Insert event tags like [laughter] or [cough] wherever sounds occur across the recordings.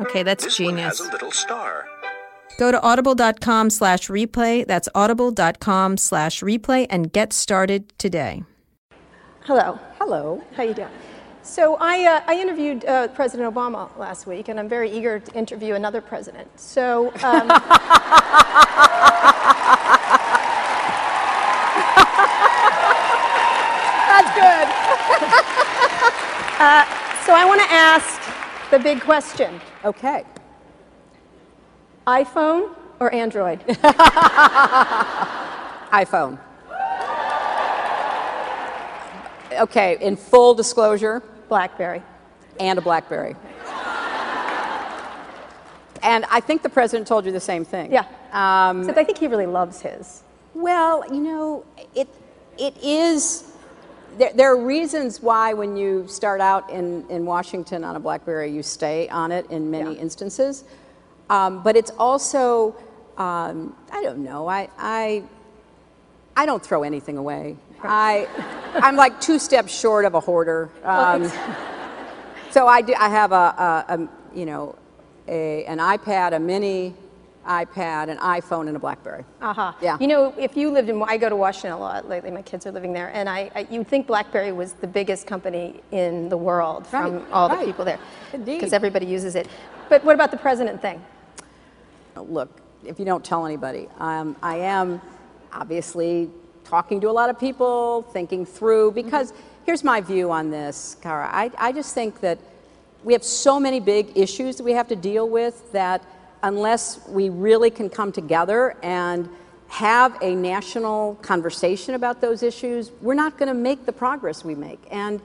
Okay, that's This one genius. has a little star. Go to audible.com slash replay. That's audible.com slash replay and get started today. Hello. Hello. How you doing? So I, uh, I interviewed uh, President Obama last week, and I'm very eager to interview another president. So um, [laughs] that's good. [laughs] uh, so I want to ask the big question: Okay. iPhone or Android? [laughs] iPhone. Okay, in full disclosure, BlackBerry. and a Blackberry. And I think the president told you the same thing. Yeah. Um, Except I think he really loves his. well, you know, it it is. There, there are reasons why when you start out in, in Washington on a BlackBerry, you stay on it in many Yeah. instances. Um, but it's also, um, I don't know, I, I, I don't throw anything away. I, I'm like two steps short of a hoarder. Um, so I do. I have a, a, a you know, a, an iPad, a mini iPad, an iPhone, and a BlackBerry. Uh-huh. Yeah. You know, if you lived in, I go to Washington a lot lately. My kids are living there, and I, I you'd think BlackBerry was the biggest company in the world from Right, all the people there, because everybody uses it. But what about the president thing? Look, if you don't tell anybody, um, I am obviously talking to a lot of people, thinking through, because here's my view on this, Kara. I, I just think that we have so many big issues that we have to deal with that unless we really can come together and have a national conversation about those issues, we're not going to make the progress we make. And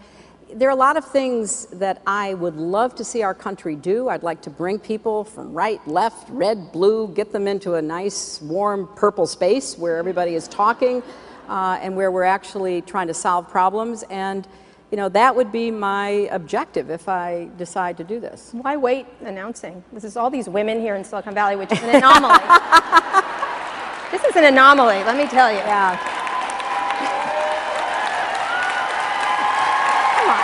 there are a lot of things that I would love to see our country do. I'd like to bring people from right, left, red, blue, get them into a nice, warm purple space where everybody is talking uh, and where we're actually trying to solve problems. And, you know, that would be my objective if I decide to do this. Why wait announcing? This is all these women here in Silicon Valley, which is an anomaly. [laughs] this is an anomaly, let me tell you. Yeah. Come on.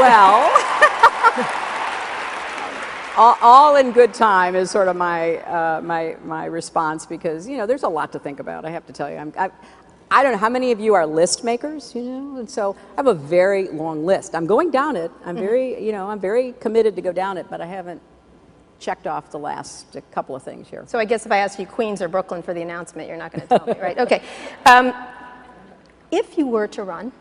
Well, [laughs] all, all in good time is sort of my, uh, my, my response because, you know, there's a lot to think about, I have to tell you. I'm, I, I don't know how many of you are list makers, you know, and so I have a very long list. I'm going down it. I'm very, you know, I'm very committed to go down it, but I haven't checked off the last couple of things here. So I guess if I ask you Queens or Brooklyn for the announcement, you're not going to tell me, right? Okay. Um, if you were to run,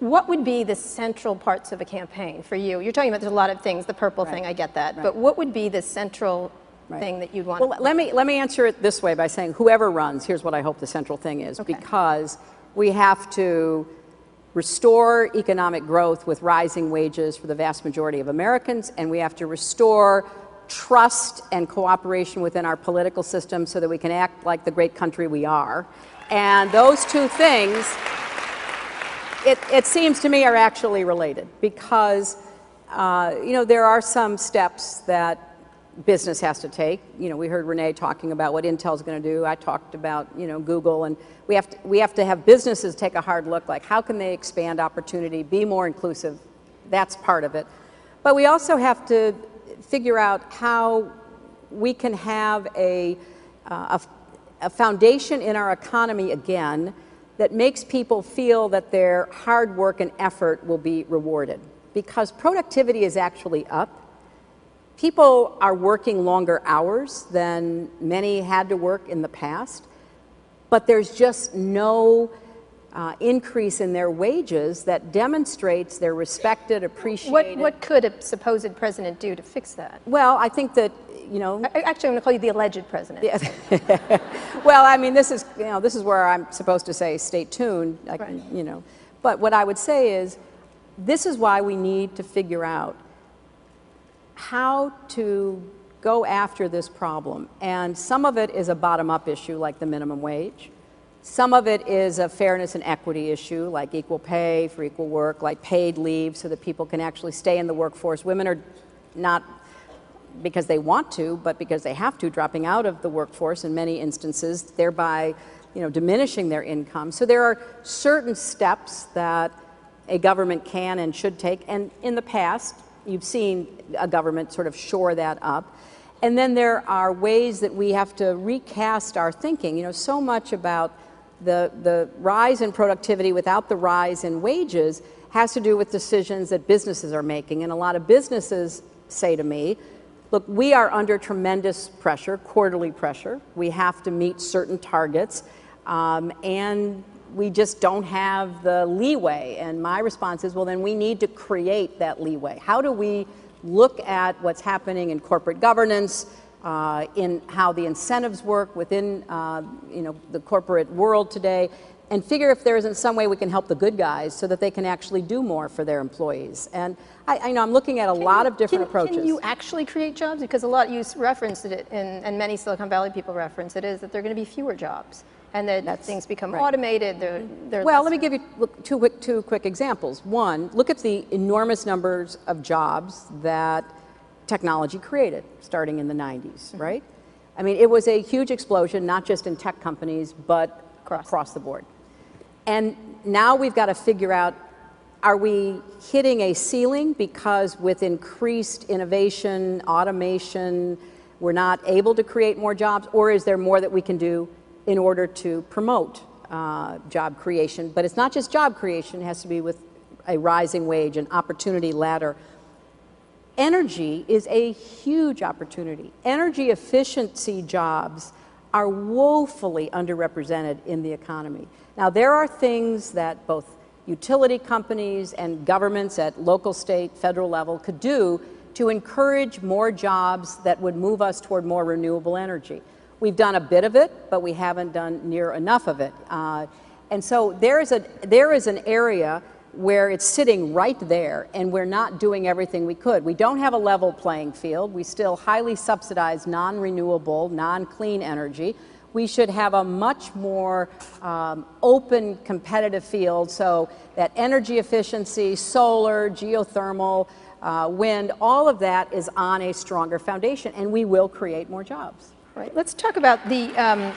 what would be the central parts of a campaign for you? You're talking about there's a lot of things, the purple thing, I get that. But what would be the central Right. thing that you'd want Well, let me let me answer it this way by saying whoever runs, here's what I hope the central thing is Okay. because we have to restore economic growth with rising wages for the vast majority of Americans and we have to restore trust and cooperation within our political system so that we can act like the great country we are. And those two things it, it seems to me are actually related because uh, you know there are some steps that business has to take you know we heard renee talking about what intel's going to do i talked about you know google and we have to, we have to have businesses take a hard look like how can they expand opportunity be more inclusive that's part of it but we also have to figure out how we can have a, uh, a, a foundation in our economy again that makes people feel that their hard work and effort will be rewarded. because productivity is actually up. People are working longer hours than many had to work in the past, but there's just no uh, increase in their wages that demonstrates they're respected, appreciated. What, what could a supposed president do to fix that? Well, I think that you know. Actually, I'm going to call you the alleged president. Yeah. [laughs] well, I mean, this is you know this is where I'm supposed to say stay tuned. I right. you know, but what I would say is, this is why we need to figure out how to go after this problem, and some of it is a bottom-up issue like the minimum wage. Some of it is a fairness and equity issue, like equal pay for equal work, like paid leave so that people can actually stay in the workforce. Women are not because they want to, but because they have to, dropping out of the workforce in many instances, thereby you know, diminishing their income. So there are certain steps that a government can and should take, and in the past, you've seen a government sort of shore that up. And then there are ways that we have to recast our thinking. You know, so much about the, the rise in productivity without the rise in wages has to do with decisions that businesses are making. And a lot of businesses say to me, look, we are under tremendous pressure, quarterly pressure. We have to meet certain targets, um, and we just don't have the leeway. And my response is, well, then we need to create that leeway. How do we look at what's happening in corporate governance? uh, in how the incentives work within uh, you know, the corporate world today, and figure if there isn't some way we can help the good guys so that they can actually do more for their employees. And I, I know I'm looking at a can lot you, of different can, approaches. Can you actually create jobs? Because a lot you referenced it, and, and many Silicon Valley people reference it, is that there are going to be fewer jobs and that That's, things become right. automated. They're, they're well, let me give you look, two, quick, two quick examples. One, look at the enormous numbers of jobs that technology created starting in the 90s, mm-hmm. right? I mean, it was a huge explosion, not just in tech companies, but across, across the board. And now we've got to figure out are we hitting a ceiling because with increased innovation, automation, we're not able to create more jobs, or is there more that we can do in order to promote uh, job creation? But it's not just job creation, it has to be with a rising wage, an opportunity ladder energy is a huge opportunity. Energy efficiency jobs are woefully underrepresented in the economy. Now, there are things that both utility companies and governments at local, state, federal level could do to encourage more jobs that would move us toward more renewable energy. We've done a bit of it, but we haven't done near enough of it. Uh, and so there is, a, there is an area where it's sitting right there and we're not doing everything we could. We don't have a level playing field. We still highly subsidize non renewable, non clean energy. We should have a much more um, open, competitive field so that energy efficiency, solar, geothermal, uh, wind, all of that is on a stronger foundation, and we will create more jobs. Right. Let's talk about the. Um,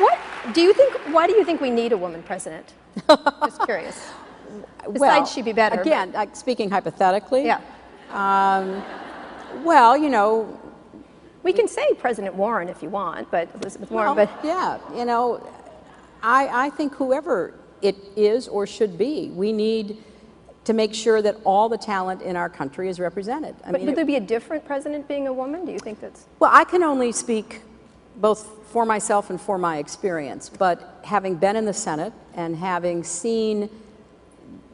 what do you think? Why do you think we need a woman president? Just curious. [laughs] Besides, well, she'd be better. Again, like speaking hypothetically. Yeah. Um, well, you know. We can say President Warren if you want, but Elizabeth Warren. Well, but yeah, you know, I, I think whoever it is or should be, we need to make sure that all the talent in our country is represented. I but mean, would there be a different president being a woman? Do you think that's? Well, I can only speak both for myself and for my experience, but having been in the Senate and having seen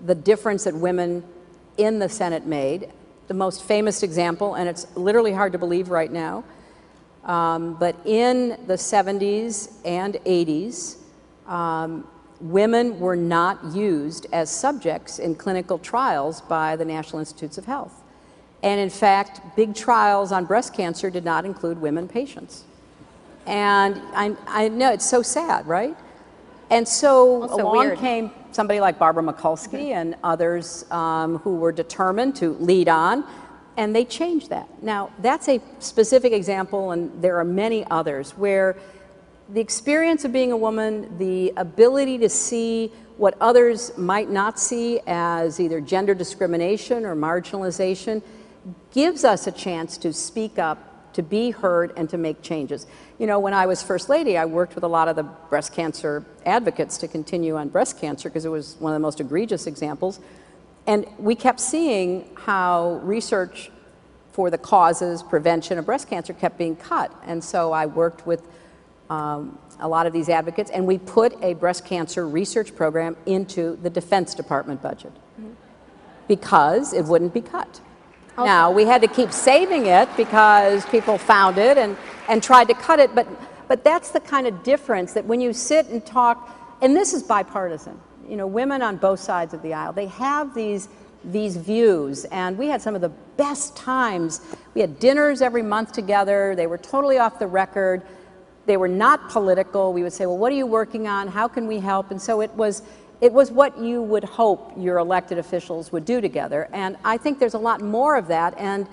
the difference that women in the Senate made. The most famous example, and it's literally hard to believe right now, um, but in the 70s and 80s, um, women were not used as subjects in clinical trials by the National Institutes of Health. And in fact, big trials on breast cancer did not include women patients. And I, I know it's so sad, right? And so also along weird. came somebody like Barbara Mikulski and others um, who were determined to lead on, and they changed that. Now, that's a specific example, and there are many others where the experience of being a woman, the ability to see what others might not see as either gender discrimination or marginalization, gives us a chance to speak up to be heard and to make changes. You know, when I was First Lady, I worked with a lot of the breast cancer advocates to continue on breast cancer because it was one of the most egregious examples. And we kept seeing how research for the causes, prevention of breast cancer kept being cut. And so I worked with um, a lot of these advocates, and we put a breast cancer research program into the Defense Department budget because it wouldn't be cut. Okay. Now, we had to keep saving it because people found it and, and tried to cut it, but, but that's the kind of difference that when you sit and talk, and this is bipartisan, you know, women on both sides of the aisle, they have these these views. And we had some of the best times. We had dinners every month together. They were totally off the record. They were not political. We would say, well, what are you working on? How can we help? And so it was, it was what you would hope your elected officials would do together. And I think there's a lot more of that. And,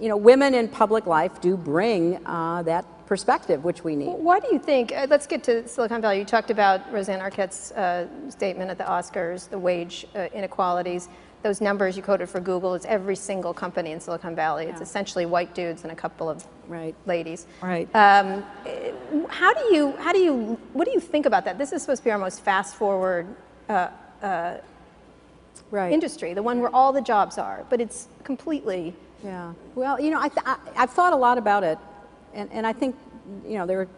you know, women in public life do bring uh, that perspective, which we need. Why do you think, uh, let's get to Silicon Valley. You talked about Roseanne Arquette's uh, statement at the Oscars, the wage uh, inequalities those numbers you quoted for Google, it's every single company in Silicon Valley. Yeah. It's essentially white dudes and a couple of right. ladies. Right. Um, how do you, how do you, what do you think about that? This is supposed to be our most fast forward uh, uh, right. industry, the one where all the jobs are, but it's completely. Yeah. Well, you know, I, I, have thought a lot about it, and, and I think, you know, there are,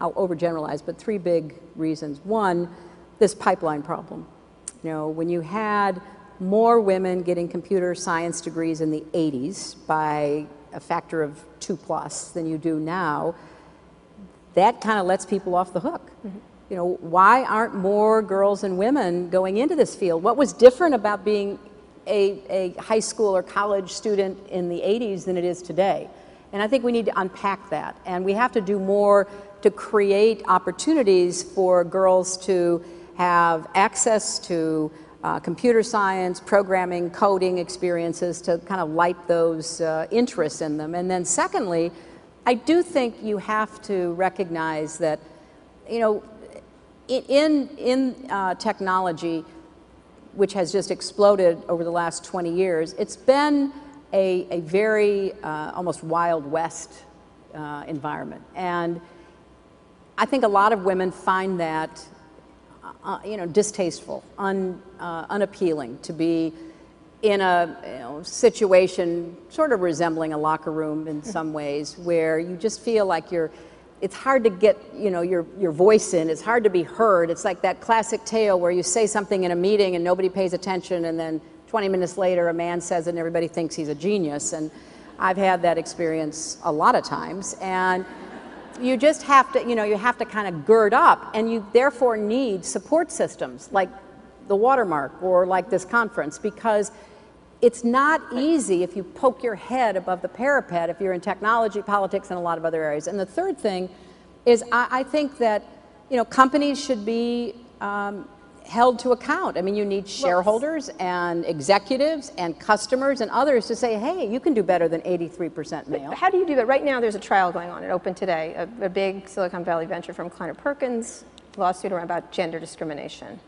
I'll overgeneralize, but three big reasons. One, this pipeline problem. You know, when you had more women getting computer science degrees in the 80s by a factor of two plus than you do now, that kind of lets people off the hook. Mm-hmm. You know, why aren't more girls and women going into this field? What was different about being a, a high school or college student in the 80s than it is today? And I think we need to unpack that. And we have to do more to create opportunities for girls to have access to uh, computer science, programming, coding experiences to kind of light those uh, interests in them. And then, secondly, I do think you have to recognize that, you know, in, in uh, technology, which has just exploded over the last 20 years, it's been a, a very uh, almost Wild West uh, environment. And I think a lot of women find that uh, you know, distasteful, un, uh, unappealing to be in a you know, situation sort of resembling a locker room in some ways, where you just feel like you're. It's hard to get you know your your voice in. It's hard to be heard. It's like that classic tale where you say something in a meeting and nobody pays attention, and then 20 minutes later a man says it and everybody thinks he's a genius. And I've had that experience a lot of times, and you just have to, you know, you have to kind of gird up, and you therefore need support systems like the watermark or like this conference because it's not easy if you poke your head above the parapet if you're in technology, politics, and a lot of other areas. And the third thing is I, I think that you know companies should be um, held to account. I mean, you need shareholders and executives and customers and others to say, hey, you can do better than 83% male. How do you do that? Right now, there's a trial going on. It opened today. A, a big Silicon Valley venture from Kleiner Perkins lawsuit around about gender discrimination.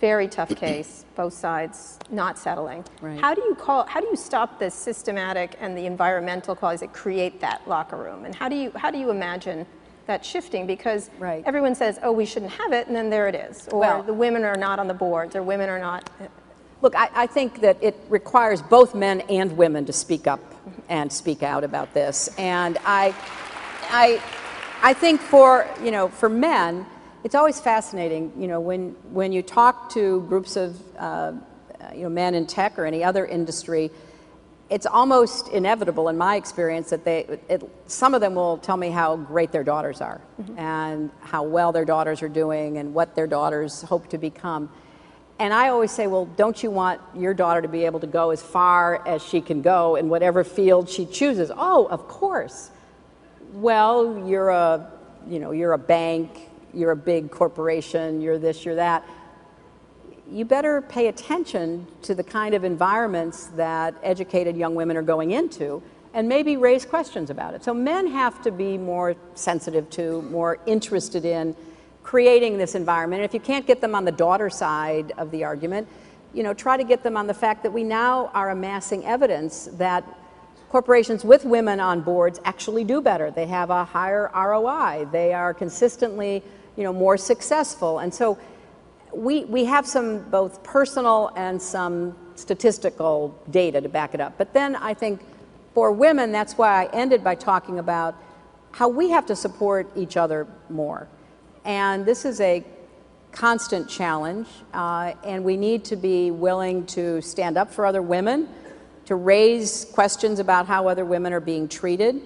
Very tough [clears throat] case, both sides not settling. Right. How do you call? How do you stop the systematic and the environmental qualities that create that locker room? And how do you how do you imagine that shifting because right. everyone says, oh, we shouldn't have it, and then there it is. Or well, the women are not on the boards, or women are not. Look, I, I think that it requires both men and women to speak up and speak out about this. And I, I, I think for, you know, for men, it's always fascinating, you know, when, when you talk to groups of, uh, you know, men in tech or any other industry, it's almost inevitable in my experience that they, it, some of them will tell me how great their daughters are mm-hmm. and how well their daughters are doing and what their daughters hope to become. And I always say, well, don't you want your daughter to be able to go as far as she can go in whatever field she chooses? Oh, of course. Well, you're a, you know, you're a bank, you're a big corporation, you're this, you're that you better pay attention to the kind of environments that educated young women are going into and maybe raise questions about it. So men have to be more sensitive to, more interested in creating this environment. And if you can't get them on the daughter side of the argument, you know, try to get them on the fact that we now are amassing evidence that corporations with women on boards actually do better. They have a higher ROI. They are consistently, you know, more successful. And so we, we have some both personal and some statistical data to back it up. But then I think for women, that's why I ended by talking about how we have to support each other more. And this is a constant challenge, uh, and we need to be willing to stand up for other women, to raise questions about how other women are being treated.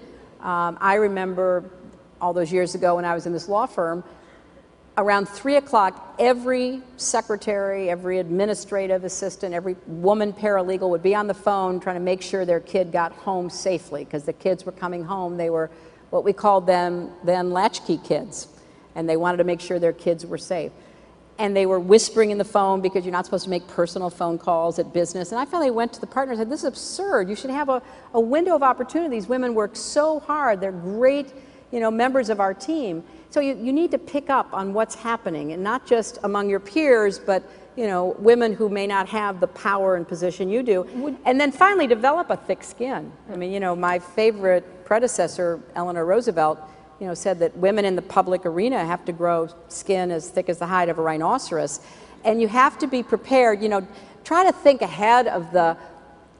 Um, I remember all those years ago when I was in this law firm, around three o'clock, every secretary, every administrative assistant, every woman paralegal would be on the phone trying to make sure their kid got home safely because the kids were coming home. They were what we called them then latchkey kids, and they wanted to make sure their kids were safe. And they were whispering in the phone because you're not supposed to make personal phone calls at business. And I finally went to the partner and said, This is absurd. You should have a, a window of opportunity. These women work so hard. They're great you know, members of our team. So you, you need to pick up on what's happening, and not just among your peers, but you know, women who may not have the power and position you do. And then finally, develop a thick skin. I mean, you know, my favorite predecessor, Eleanor Roosevelt, you know, said that women in the public arena have to grow skin as thick as the hide of a rhinoceros. And you have to be prepared, you know, try to think ahead of the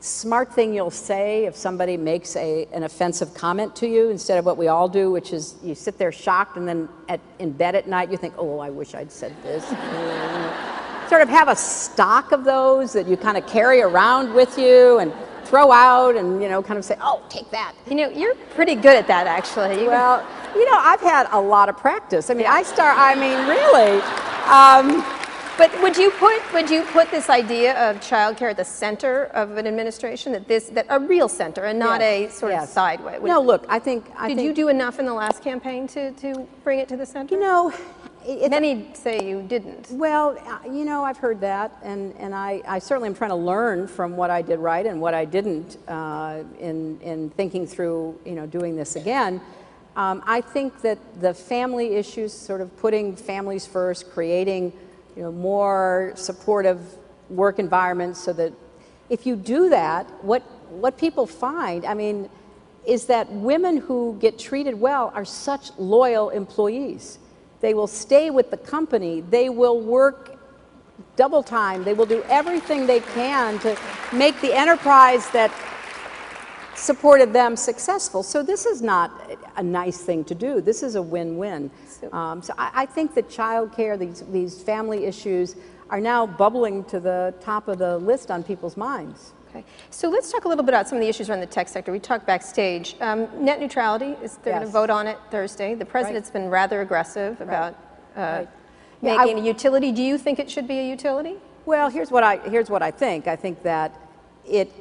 smart thing you'll say if somebody makes a, an offensive comment to you instead of what we all do, which is you sit there shocked and then at, in bed at night you think, oh, I wish I'd said this. [laughs] sort of have a stock of those that you kind of carry around with you and throw out and, you know, kind of say, oh, take that. You know, you're pretty good at that, actually. You well, you know, I've had a lot of practice. I mean, I start, I mean, really. Um, but would you put would you put this idea of childcare at the center of an administration that this that a real center and not yes. a sort yes. of side way? no, look, I think I did think, you do enough in the last campaign to to bring it to the center? You know. Many say you didn't. Well, uh, you know, I've heard that, and, and I, I certainly am trying to learn from what I did right and what I didn't uh, in, in thinking through, you know, doing this again. Um, I think that the family issues, sort of putting families first, creating you know, more supportive work environments so that if you do that, what, what people find, I mean, is that women who get treated well are such loyal employees. They will stay with the company, they will work double time, they will do everything they can to make the enterprise that supported them successful. So this is not a nice thing to do. This is a win-win. Um, so I, I, think that childcare, these, these family issues, are now bubbling to the top of the list on people's minds. Okay. So let's talk a little bit about some of the issues around the tech sector. We talked backstage. Um, net neutrality, is they're yes. going to vote on it Thursday. The president's right. been rather aggressive about uh, right. making yeah, a utility. Do you think it should be a utility? Well, here's what I, here's what I think. I think that it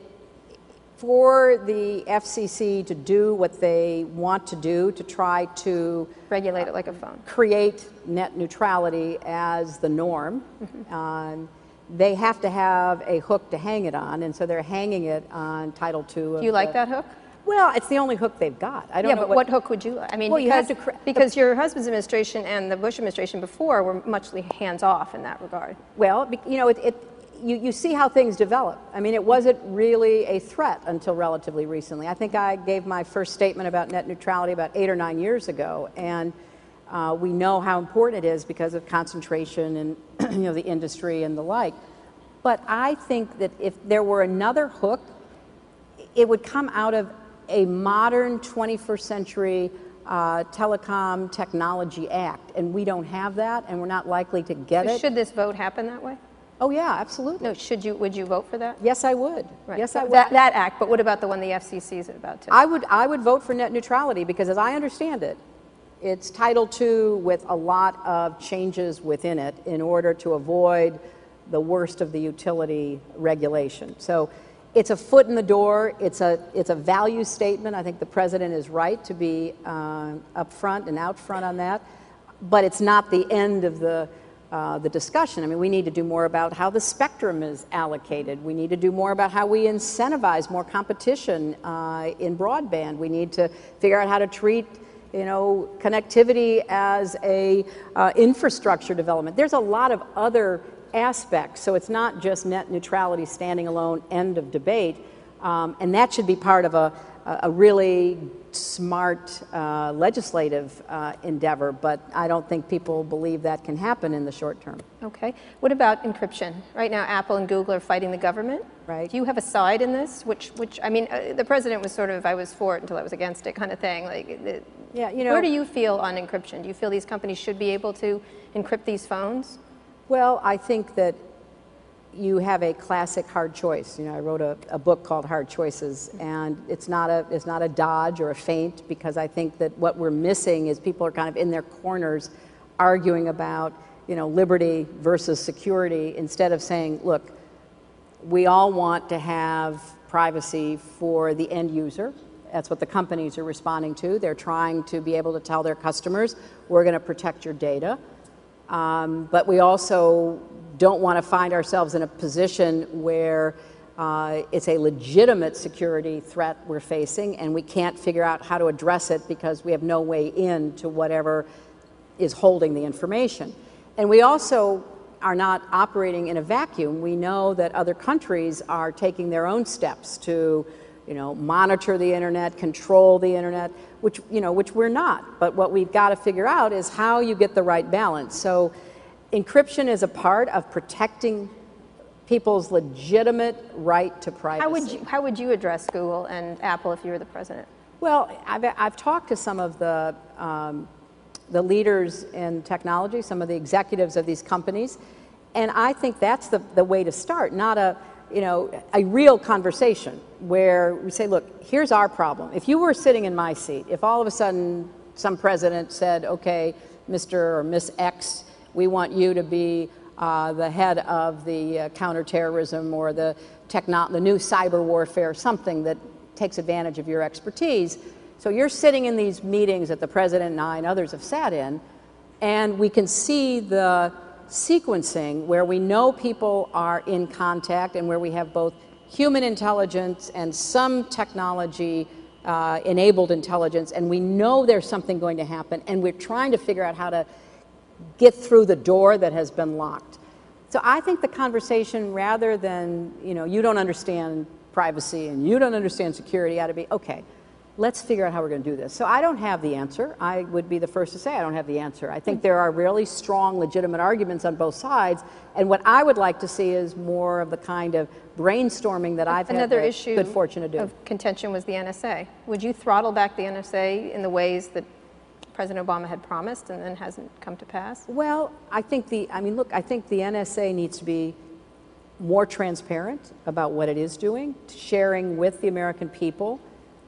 for the FCC to do what they want to do to try to regulate it like a phone, create net neutrality as the norm. Mm-hmm. Um, they have to have a hook to hang it on, and so they're hanging it on Title II. Do you like the, that hook? Well, it's the only hook they've got. I don't yeah, know but what, what, hook would you like? I mean, well, because, you cr- because your husband's administration and the Bush administration before were much hands off in that regard. Well, you know, it, it you, you see how things develop. I mean, it wasn't really a threat until relatively recently. I think I gave my first statement about net neutrality about eight or nine years ago, and uh, we know how important it is because of concentration and [clears throat] you know the industry and the like. But I think that if there were another hook, it would come out of a modern 21st century uh, Telecom Technology Act, and we don't have that, and we're not likely to get so it. Should this vote happen that way? Oh yeah, absolutely. No, should you, would you vote for that? Yes, I would. Right. Yes, I would. That, that act, but what about the one the FCC is about to? I would, I would vote for net neutrality because as I understand it, it's Title II with a lot of changes within it in order to avoid the worst of the utility regulation. So it's a foot in the door. It's a, it's a value statement. I think the president is right to be uh, upfront and out front on that. But it's not the end of the uh, the discussion. I mean, we need to do more about how the spectrum is allocated. We need to do more about how we incentivize more competition uh, in broadband. We need to figure out how to treat you know, connectivity as a uh, infrastructure development. There's a lot of other aspects, so it's not just net neutrality standing alone, end of debate. Um, and that should be part of a, a really smart uh, legislative uh, endeavor, but I don't think people believe that can happen in the short term. Okay. What about encryption? Right now, Apple and Google are fighting the government. Right. Do you have a side in this? Which, which I mean, uh, the president was sort of, I was for it until I was against it kind of thing. Like, the, Yeah, you know- Where do you feel on encryption? Do you feel these companies should be able to encrypt these phones? Well, I think that you have a classic hard choice. You know, I wrote a, a book called Hard Choices, and it's not a it's not a dodge or a feint because I think that what we're missing is people are kind of in their corners, arguing about you know liberty versus security instead of saying, look, we all want to have privacy for the end user. That's what the companies are responding to. They're trying to be able to tell their customers, we're going to protect your data. Um, but we also don't want to find ourselves in a position where uh, it's a legitimate security threat we're facing and we can't figure out how to address it because we have no way in to whatever is holding the information. And we also are not operating in a vacuum. We know that other countries are taking their own steps to, you know, monitor the internet, control the internet, which, you know, which we're not. But what we've got to figure out is how you get the right balance. So encryption is a part of protecting people's legitimate right to privacy. How would you, how would you address Google and Apple if you were the president? Well, I've, I've talked to some of the, um, the leaders in technology, some of the executives of these companies, and I think that's the, the way to start, not a, you know, a real conversation where we say, look, here's our problem. If you were sitting in my seat, if all of a sudden some president said, okay, Mr. or Miss X, we want you to be uh, the head of the uh, counterterrorism or the, techno- the new cyber warfare, something that takes advantage of your expertise. So you're sitting in these meetings that the president and I and others have sat in, and we can see the sequencing where we know people are in contact and where we have both human intelligence and some technology uh, enabled intelligence, and we know there's something going to happen, and we're trying to figure out how to get through the door that has been locked. So I think the conversation, rather than, you know, you don't understand privacy and you don't understand security, ought to be, okay, let's figure out how we're going to do this. So I don't have the answer. I would be the first to say I don't have the answer. I think mm. there are really strong, legitimate arguments on both sides. And what I would like to see is more of the kind of brainstorming that I've Another had the issue good fortune to do. of contention was the NSA. Would you throttle back the NSA in the ways that President Obama had promised and then hasn't come to pass? Well, I think the, I mean, look, I think the NSA needs to be more transparent about what it is doing, sharing with the American people,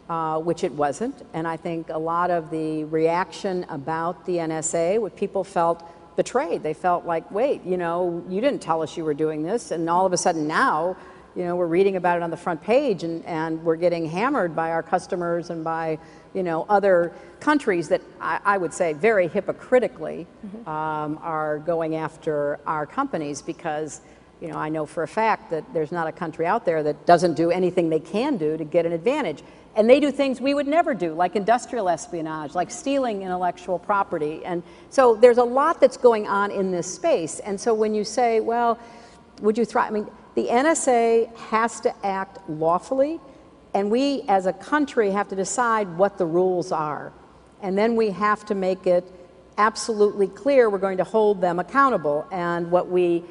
uh, which it wasn't. And I think a lot of the reaction about the NSA, what people felt betrayed. They felt like, wait, you know, you didn't tell us you were doing this. And all of a sudden now, you know, we're reading about it on the front page and, and we're getting hammered by our customers and by, you know, other countries that I, I would say very hypocritically um, are going after our companies because, you know, I know for a fact that there's not a country out there that doesn't do anything they can do to get an advantage. And they do things we would never do, like industrial espionage, like stealing intellectual property. And so there's a lot that's going on in this space. And so when you say, well, would you thrive? I mean, the NSA has to act lawfully, and we as a country have to decide what the rules are. And then we have to make it absolutely clear we're going to hold them accountable. And what we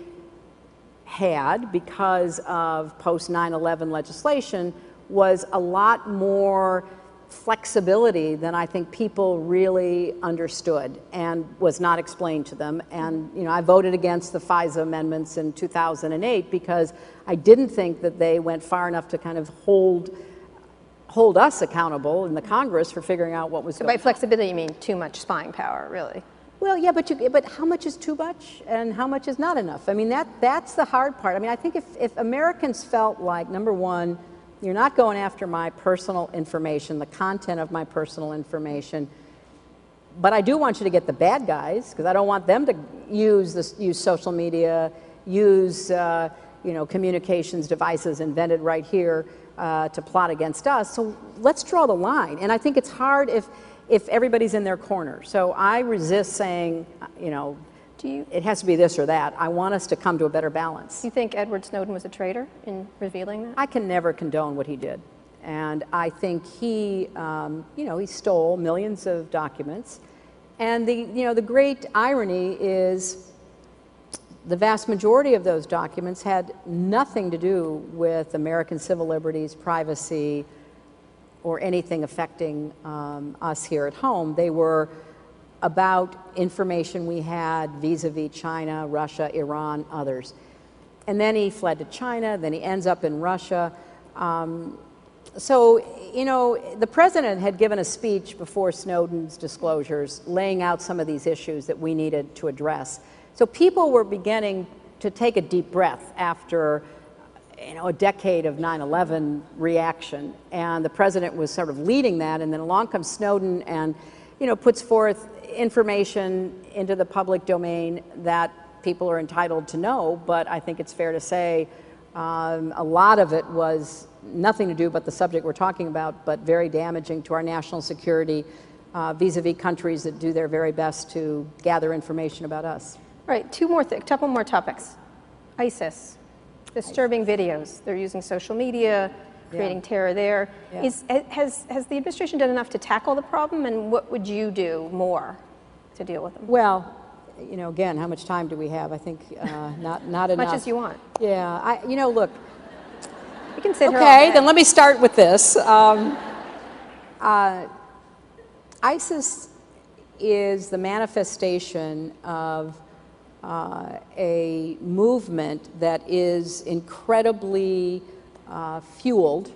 had because of post 9 11 legislation was a lot more flexibility than I think people really understood and was not explained to them. And, you know, I voted against the FISA amendments in 2008 because I didn't think that they went far enough to kind of hold hold us accountable in the Congress for figuring out what was So by flexibility, you mean too much spying power, really? Well, yeah, but you, but how much is too much and how much is not enough? I mean, that that's the hard part. I mean, I think if, if Americans felt like number one, you're not going after my personal information, the content of my personal information, but I do want you to get the bad guys because I don't want them to use this, use social media, use uh, you know communications devices invented right here uh, to plot against us. So let's draw the line. And I think it's hard if if everybody's in their corner. So I resist saying, you know, Do you, It has to be this or that. I want us to come to a better balance. do you think Edward Snowden was a traitor in revealing that? I can never condone what he did. And I think he, um, you know, he stole millions of documents. And the, you know, the great irony is the vast majority of those documents had nothing to do with American civil liberties, privacy, or anything affecting um, us here at home. They were about information we had vis-a-vis China, Russia, Iran, others. And then he fled to China, then he ends up in Russia. Um, so, you know, the president had given a speech before Snowden's disclosures laying out some of these issues that we needed to address. So people were beginning to take a deep breath after, you know, a decade of 9/11 reaction, and the president was sort of leading that. And then along comes Snowden, and you know, puts forth information into the public domain that people are entitled to know. But I think it's fair to say um, a lot of it was nothing to do but the subject we're talking about, but very damaging to our national security uh, vis-a-vis countries that do their very best to gather information about us. All right, two more, th- couple more topics. ISIS, disturbing videos. They're using social media, creating terror there. Yeah. Is, has, has the administration done enough to tackle the problem, and what would you do more to deal with them? Well, you know, again, how much time do we have? I think uh, [laughs] not not enough. Much as you want. Yeah, I, you know, look. You can sit here Okay, then let me start with this. Um, uh, ISIS is the manifestation of uh, a movement that is incredibly uh, fueled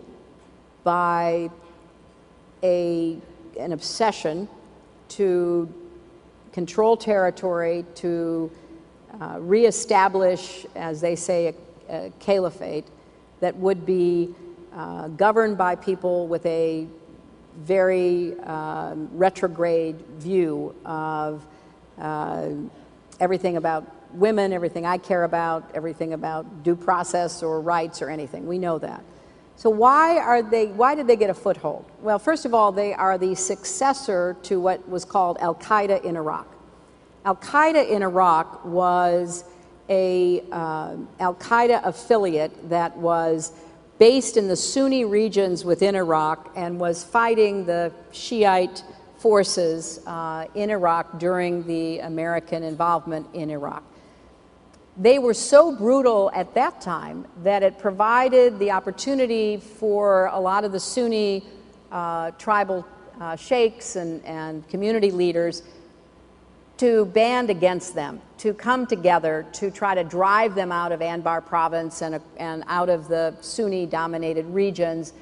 by a, an obsession to control territory, to uh, reestablish, as they say, a, a caliphate that would be uh, governed by people with a very um, retrograde view of uh, everything about women, everything I care about, everything about due process or rights or anything. We know that. So why are they? Why did they get a foothold? Well, first of all, they are the successor to what was called Al Qaeda in Iraq. Al Qaeda in Iraq was a uh, Al Qaeda affiliate that was based in the Sunni regions within Iraq and was fighting the Shiite forces uh, in Iraq during the American involvement in Iraq they were so brutal at that time that it provided the opportunity for a lot of the Sunni uh, tribal uh, sheikhs and, and community leaders to band against them, to come together to try to drive them out of Anbar province and, and out of the Sunni dominated regions.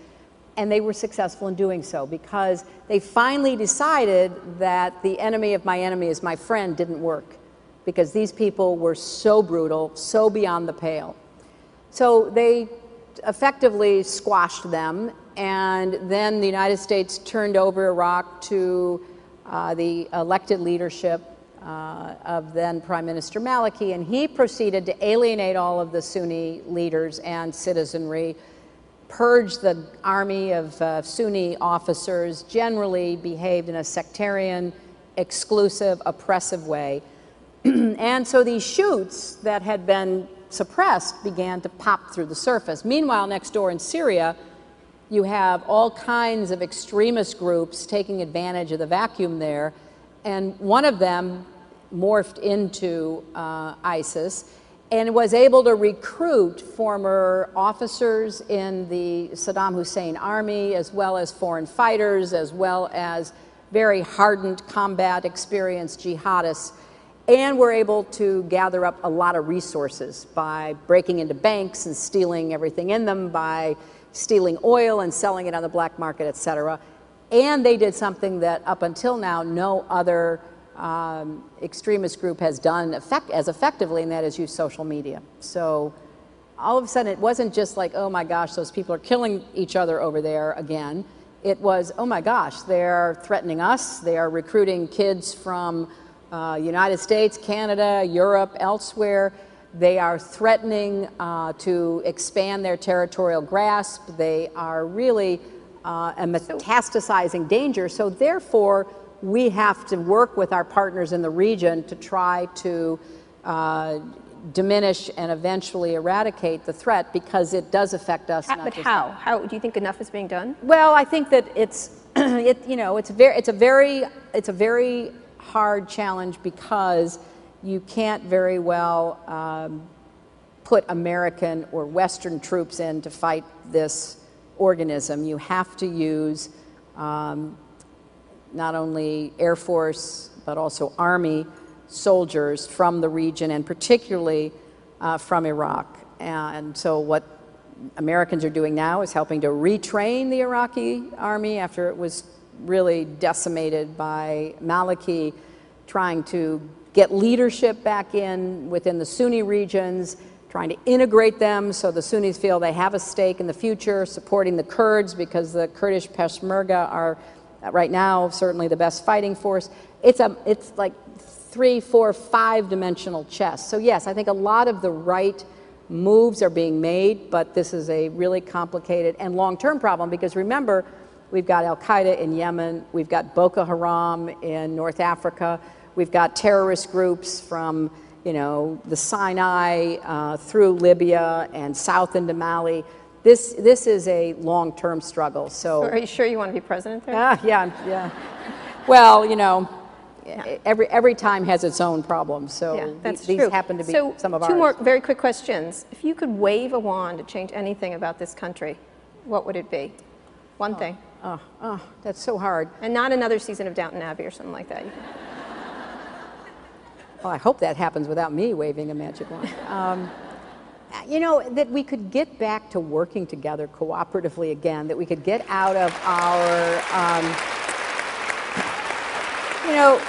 And they were successful in doing so because they finally decided that the enemy of my enemy is my friend didn't work because these people were so brutal, so beyond the pale. So they effectively squashed them, and then the United States turned over Iraq to uh, the elected leadership uh, of then Prime Minister Maliki, and he proceeded to alienate all of the Sunni leaders and citizenry, purge the army of uh, Sunni officers, generally behaved in a sectarian, exclusive, oppressive way. [clears throat] and so these shoots that had been suppressed began to pop through the surface. Meanwhile, next door in Syria, you have all kinds of extremist groups taking advantage of the vacuum there, and one of them morphed into uh, ISIS and was able to recruit former officers in the Saddam Hussein army, as well as foreign fighters, as well as very hardened combat experienced jihadists and we're able to gather up a lot of resources by breaking into banks and stealing everything in them, by stealing oil and selling it on the black market, et cetera. And they did something that up until now no other um, extremist group has done effect- as effectively, and that is use social media. So all of a sudden, it wasn't just like, oh my gosh, those people are killing each other over there again. It was, oh my gosh, they're threatening us. They are recruiting kids from uh, United States, Canada, Europe, elsewhere. They are threatening uh, to expand their territorial grasp. They are really uh, a metastasizing danger. So, therefore, we have to work with our partners in the region to try to uh, diminish and eventually eradicate the threat because it does affect us. How, but how? How do you think enough is being done? Well, I think that it's [clears throat] it, you know it's very it's a very it's a very hard challenge because you can't very well um, put American or Western troops in to fight this organism. You have to use um, not only Air Force but also Army soldiers from the region and particularly uh, from Iraq. And so, what Americans are doing now is helping to retrain the Iraqi army after it was really decimated by Maliki, trying to get leadership back in within the Sunni regions, trying to integrate them so the Sunnis feel they have a stake in the future, supporting the Kurds because the Kurdish Peshmerga are right now certainly the best fighting force. It's, a, it's like three, four, five dimensional chess. So, yes, I think a lot of the right moves are being made, but this is a really complicated and long term problem because remember, we've got Al Qaeda in Yemen, we've got Boko Haram in North Africa, we've got terrorist groups from you know, the Sinai uh, through Libya and south into Mali. This, this is a long term struggle. So, are you sure you want to be president there? Uh, yeah, yeah. Well, you know, yeah. every every time has its own problems. So yeah, that's these true. happen to be so some of two ours. Two more very quick questions. If you could wave a wand to change anything about this country, what would it be? One oh, thing. Oh, oh, that's so hard. And not another season of Downton Abbey or something like that. well, I hope that happens without me waving a magic wand. [laughs] Um, you know, that we could get back to working together cooperatively again, that we could get out of our, um, you know,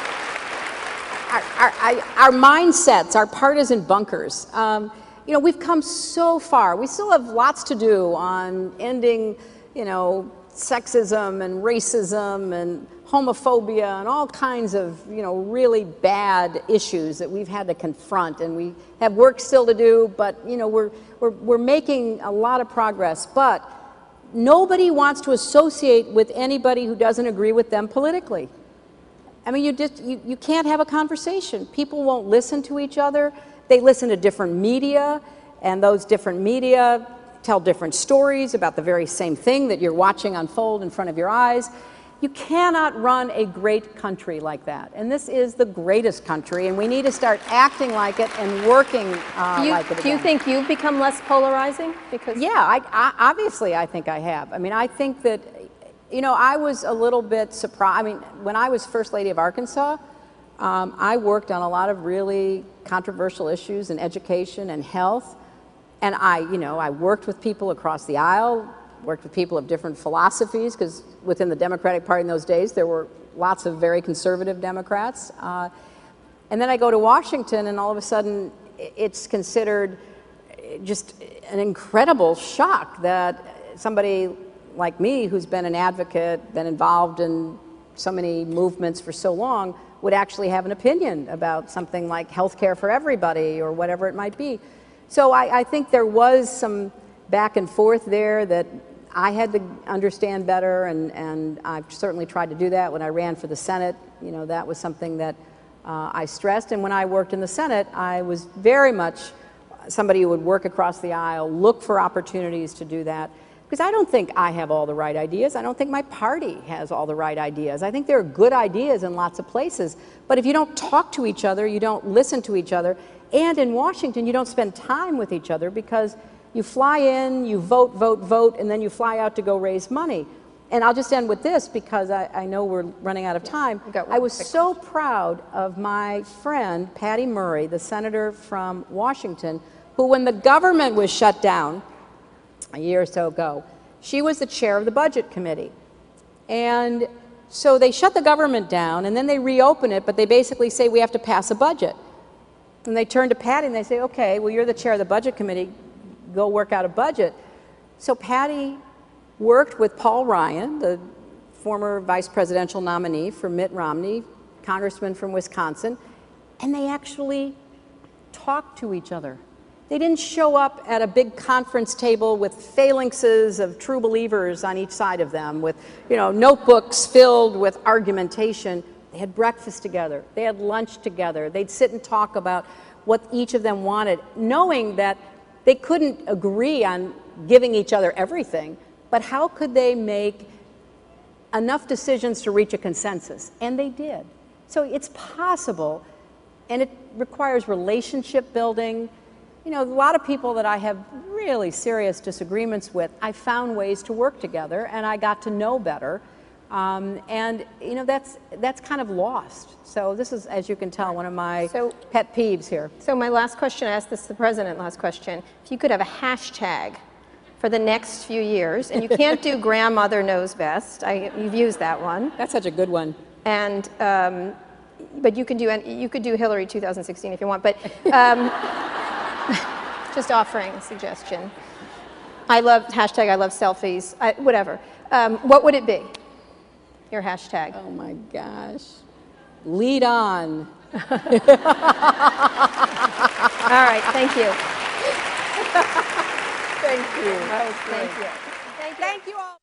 our, our, our, mindsets, our partisan bunkers. Um, you know, we've come so far. We still have lots to do on ending, you know, sexism and racism and homophobia and all kinds of, you know, really bad issues that we've had to confront. And we have work still to do, but, you know, we're, we're, we're making a lot of progress. But nobody wants to associate with anybody who doesn't agree with them politically. I mean, you, just, you, you can't have a conversation. People won't listen to each other. They listen to different media, and those different media tell different stories about the very same thing that you're watching unfold in front of your eyes. You cannot run a great country like that. And this is the greatest country, and we need to start acting like it and working uh, you, like it. Do again. you think you've become less polarizing? Because yeah, I, I, obviously I think I have. I mean, I think that you know, I was a little bit surprised. I mean, when I was First Lady of Arkansas, um, I worked on a lot of really controversial issues in education and health. And I, you know, I worked with people across the aisle, worked with people of different philosophies, because within the Democratic Party in those days, there were lots of very conservative Democrats. Uh, and then I go to Washington, and all of a sudden, it's considered just an incredible shock that somebody like me, who's been an advocate, been involved in so many movements for so long, would actually have an opinion about something like health care for everybody or whatever it might be. So I, I, think there was some back and forth there that I had to understand better, and, and I've certainly tried to do that when I ran for the Senate. You know, that was something that uh, I stressed. And when I worked in the Senate, I was very much somebody who would work across the aisle, look for opportunities to do that. Because I don't think I have all the right ideas. I don't think my party has all the right ideas. I think there are good ideas in lots of places. But if you don't talk to each other, you don't listen to each other, and in Washington, you don't spend time with each other because you fly in, you vote, vote, vote, and then you fly out to go raise money. And I'll just end with this because I, I know we're running out of time. I was so proud of my friend, Patty Murray, the senator from Washington, who, when the government was shut down, a year or so ago. She was the chair of the budget committee. And so they shut the government down and then they reopen it, but they basically say we have to pass a budget. And they turn to Patty and they say, okay, well, you're the chair of the budget committee, go work out a budget. So Patty worked with Paul Ryan, the former vice presidential nominee for Mitt Romney, congressman from Wisconsin, and they actually talked to each other. They didn't show up at a big conference table with phalanxes of true believers on each side of them, with you know, notebooks filled with argumentation. They had breakfast together, they had lunch together, they'd sit and talk about what each of them wanted, knowing that they couldn't agree on giving each other everything, but how could they make enough decisions to reach a consensus? And they did. So it's possible, and it requires relationship building. You know, a lot of people that I have really serious disagreements with, I found ways to work together and I got to know better. Um, and you know that's that's kind of lost. So this is, as you can tell, one of my So- pet peeves here. So my last question, I asked this to the president last question. If you could have a hashtag for the next few years, and you can't do [laughs] grandmother knows best. I, you've used that one, That's such a good one. and um, but you can do you could do Hillary 2016 if you want. But um, [laughs] just offering a suggestion. I love hashtag. I love selfies. I, whatever. Um, what would it be? Your hashtag. Oh my gosh. Lead on. [laughs] All right. Thank you. Thank you. Thank you. Thank you all.